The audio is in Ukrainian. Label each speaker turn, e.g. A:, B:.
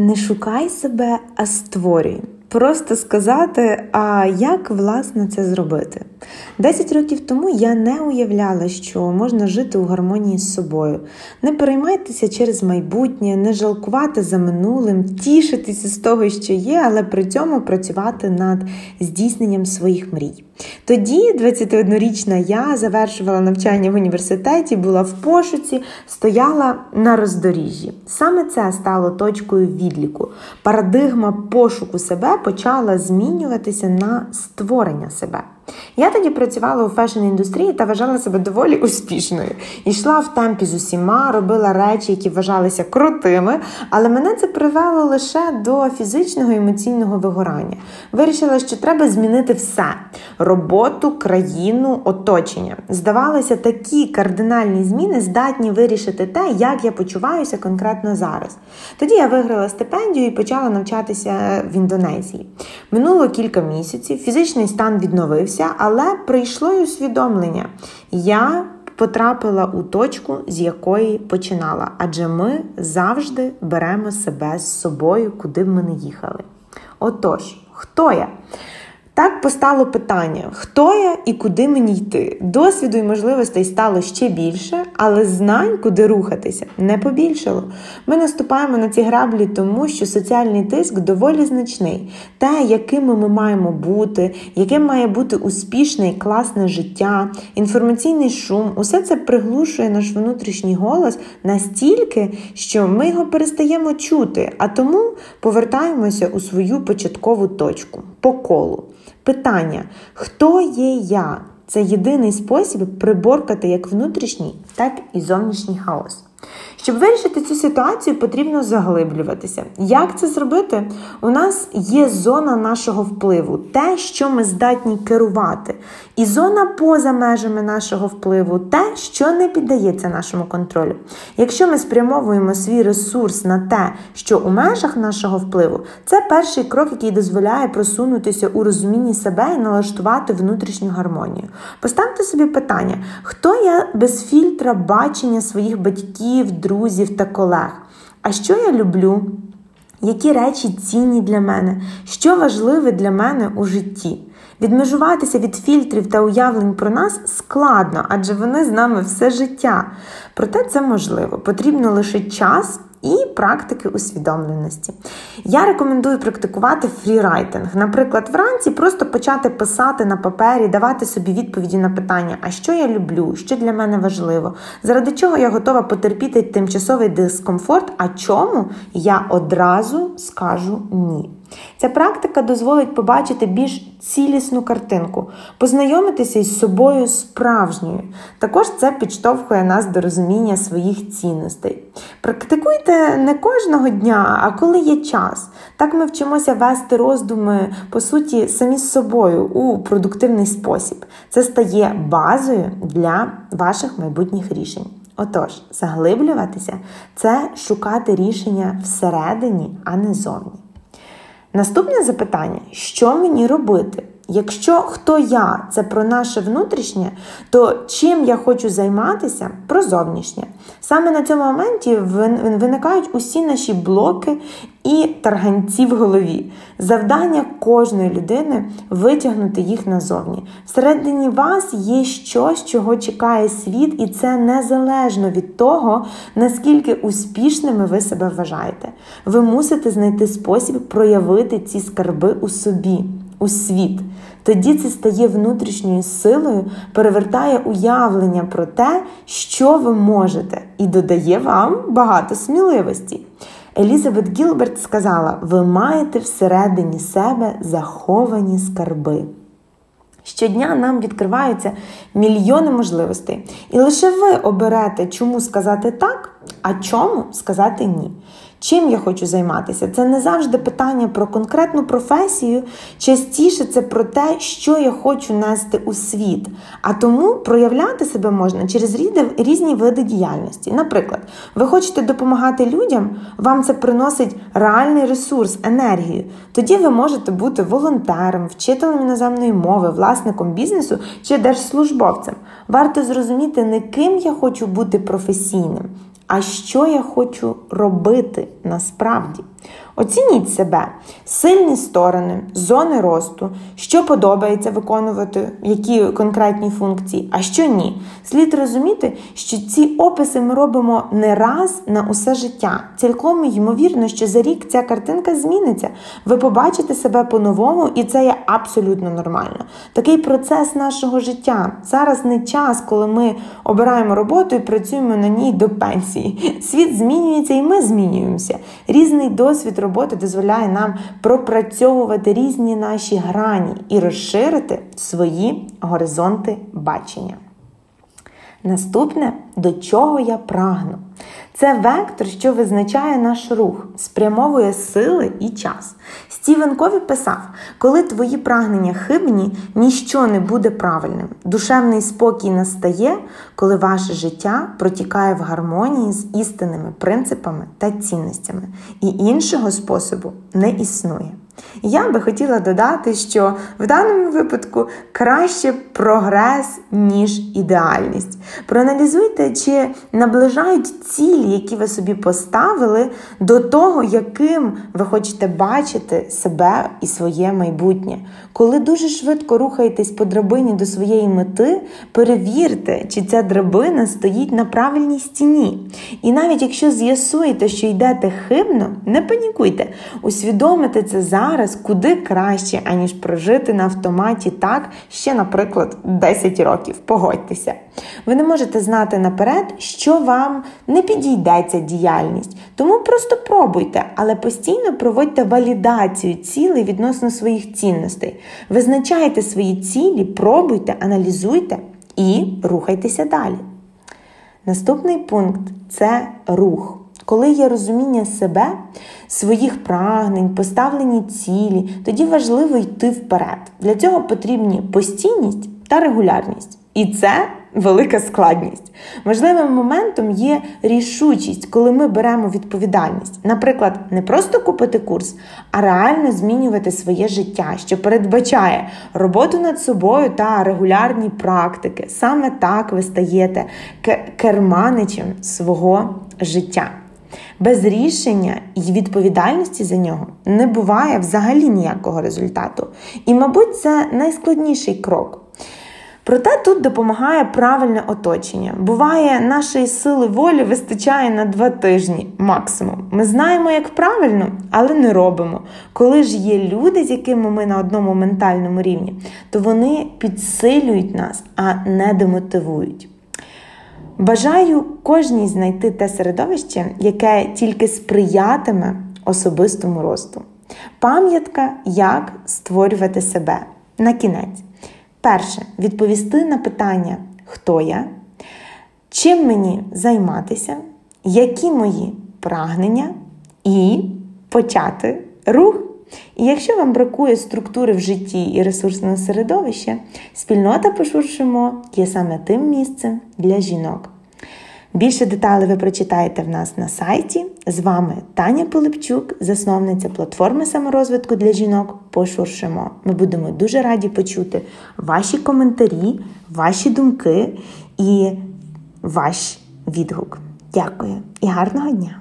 A: Не шукай себе, а створюй. Просто сказати, а як власне це зробити? Десять років тому я не уявляла, що можна жити у гармонії з собою, не переймайтеся через майбутнє, не жалкувати за минулим, тішитися з того, що є, але при цьому працювати над здійсненням своїх мрій. Тоді, 21-річна я завершувала навчання в університеті, була в пошуці, стояла на роздоріжжі. Саме це стало точкою відліку. Парадигма пошуку себе почала змінюватися на створення себе. Я тоді працювала у фешн-індустрії та вважала себе доволі успішною. Йшла в темпі з усіма, робила речі, які вважалися крутими, але мене це привело лише до фізичного і емоційного вигорання. Вирішила, що треба змінити все: роботу, країну, оточення. Здавалося, такі кардинальні зміни здатні вирішити те, як я почуваюся конкретно зараз. Тоді я виграла стипендію і почала навчатися в Індонезії. Минуло кілька місяців, фізичний стан відновився відбувся, але прийшло й усвідомлення. Я потрапила у точку, з якої починала, адже ми завжди беремо себе з собою, куди б ми не їхали. Отож, хто я? Так постало питання, хто я і куди мені йти. Досвіду і можливостей стало ще більше, але знань, куди рухатися, не побільшало. Ми наступаємо на ці граблі, тому що соціальний тиск доволі значний. Те, якими ми маємо бути, яким має бути успішне і класне життя, інформаційний шум, усе це приглушує наш внутрішній голос настільки, що ми його перестаємо чути, а тому повертаємося у свою початкову точку по колу. Питання: хто є я? Це єдиний спосіб приборкати як внутрішній, так і зовнішній хаос. Щоб вирішити цю ситуацію, потрібно заглиблюватися. Як це зробити? У нас є зона нашого впливу, те, що ми здатні керувати, і зона поза межами нашого впливу, те, що не піддається нашому контролю. Якщо ми спрямовуємо свій ресурс на те, що у межах нашого впливу, це перший крок, який дозволяє просунутися у розумінні себе і налаштувати внутрішню гармонію. Поставте собі питання, хто я без фільтра бачення своїх батьків, друзів та колег? А що я люблю? Які речі цінні для мене, що важливе для мене у житті? Відмежуватися від фільтрів та уявлень про нас складно, адже вони з нами все життя. Проте це можливо. Потрібно лише час і практики усвідомленості. Я рекомендую практикувати фрірайтинг. Наприклад, вранці просто почати писати на папері, давати собі відповіді на питання, а що я люблю, що для мене важливо, заради чого я готова потерпіти тимчасовий дискомфорт, а чому я одразу скажу ні. Ця практика дозволить побачити більш цілісну картинку, познайомитися із собою справжньою. Також це підштовхує нас до розуміння своїх цінностей. Практикуйте не кожного дня, а коли є час. Так ми вчимося вести роздуми, по суті, самі з собою у продуктивний спосіб. Це стає базою для ваших майбутніх рішень. Отож, заглиблюватися це шукати рішення всередині, а не зовні. Наступне запитання: що мені робити? Якщо хто я це про наше внутрішнє, то чим я хочу займатися про зовнішнє. Саме на цьому моменті виникають усі наші блоки і тарганці в голові. Завдання кожної людини витягнути їх назовні. Всередині вас є щось, чого чекає світ, і це незалежно від того, наскільки успішними ви себе вважаєте. Ви мусите знайти спосіб проявити ці скарби у собі, у світ. Тоді це стає внутрішньою силою, перевертає уявлення про те, що ви можете, і додає вам багато сміливості. Елізабет Гілберт сказала: ви маєте всередині себе заховані скарби. Щодня нам відкриваються мільйони можливостей. І лише ви оберете, чому сказати так, а чому сказати ні. Чим я хочу займатися? Це не завжди питання про конкретну професію, частіше це про те, що я хочу нести у світ. А тому проявляти себе можна через різні види діяльності. Наприклад, ви хочете допомагати людям, вам це приносить реальний ресурс, енергію. Тоді ви можете бути волонтером, вчителем іноземної мови, власником бізнесу чи держслужбовцем. Варто зрозуміти, не ким я хочу бути професійним а що я хочу робити насправді. Оцініть себе, сильні сторони, зони росту, що подобається виконувати, які конкретні функції, а що ні. Слід розуміти, що ці описи ми робимо не раз на усе життя. Цілком ймовірно, що за рік ця картинка зміниться. Ви побачите себе по-новому, і це є абсолютно нормально. Такий процес нашого життя. Зараз не час, коли ми обираємо роботу і працюємо на ній до пенсії. Світ змінюється, і ми змінюємося. Різний досвід роботи дозволяє нам пропрацьовувати різні наші грані і розширити свої горизонти бачення. Наступне, до чого я прагну. Це вектор, що визначає наш рух, спрямовує сили і час. Стівен Кові писав: коли твої прагнення хибні, ніщо не буде правильним. Душевний спокій настає, коли ваше життя протікає в гармонії з істинними принципами та цінностями, і іншого способу не існує. Я би хотіла додати, що в даному випадку краще прогрес, ніж ідеальність. Проаналізуйте, чи наближають цілі, які ви собі поставили, до того, яким ви хочете бачити себе і своє майбутнє. Коли дуже швидко рухаєтесь по драбині до своєї мети, перевірте, чи ця драбина стоїть на правильній стіні. І навіть якщо з'ясуєте, що йдете хибно, не панікуйте, усвідомите це зараз куди краще, аніж прожити на автоматі так ще, наприклад, 10 років. Погодьтеся. Ви не можете знати наперед, що вам не підійде ця діяльність. Тому просто пробуйте, але постійно проводьте валідацію цілей відносно своїх цінностей. Визначайте свої цілі, пробуйте, аналізуйте і рухайтеся далі. Наступний пункт це рух. Коли є розуміння себе, своїх прагнень, поставлені цілі, тоді важливо йти вперед. Для цього потрібні постійність та регулярність. І це велика складність. Важливим моментом є рішучість, коли ми беремо відповідальність. Наприклад, не просто купити курс, а реально змінювати своє життя, що передбачає роботу над собою та регулярні практики. Саме так ви стаєте керманичем свого життя. Без рішення і відповідальності за нього не буває взагалі ніякого результату. І, мабуть, це найскладніший крок. Проте тут допомагає правильне оточення. Буває, нашої сили волі вистачає на два тижні максимум. Ми знаємо, як правильно, але не робимо. Коли ж є люди, з якими ми на одному ментальному рівні, то вони підсилюють нас, а не демотивують. Бажаю кожній знайти те середовище, яке тільки сприятиме особистому росту. Пам'ятка, як створювати себе на кінець. Перше, відповісти на питання, хто я, чим мені займатися, які мої прагнення, і почати рух. І якщо вам бракує структури в житті і ресурсного середовища, спільнота пошуршимо є саме тим місцем для жінок. Більше деталей ви прочитаєте в нас на сайті. З вами Таня Пилипчук, засновниця платформи саморозвитку для жінок. Пошуршимо. Ми будемо дуже раді почути ваші коментарі, ваші думки і ваш відгук. Дякую і гарного дня!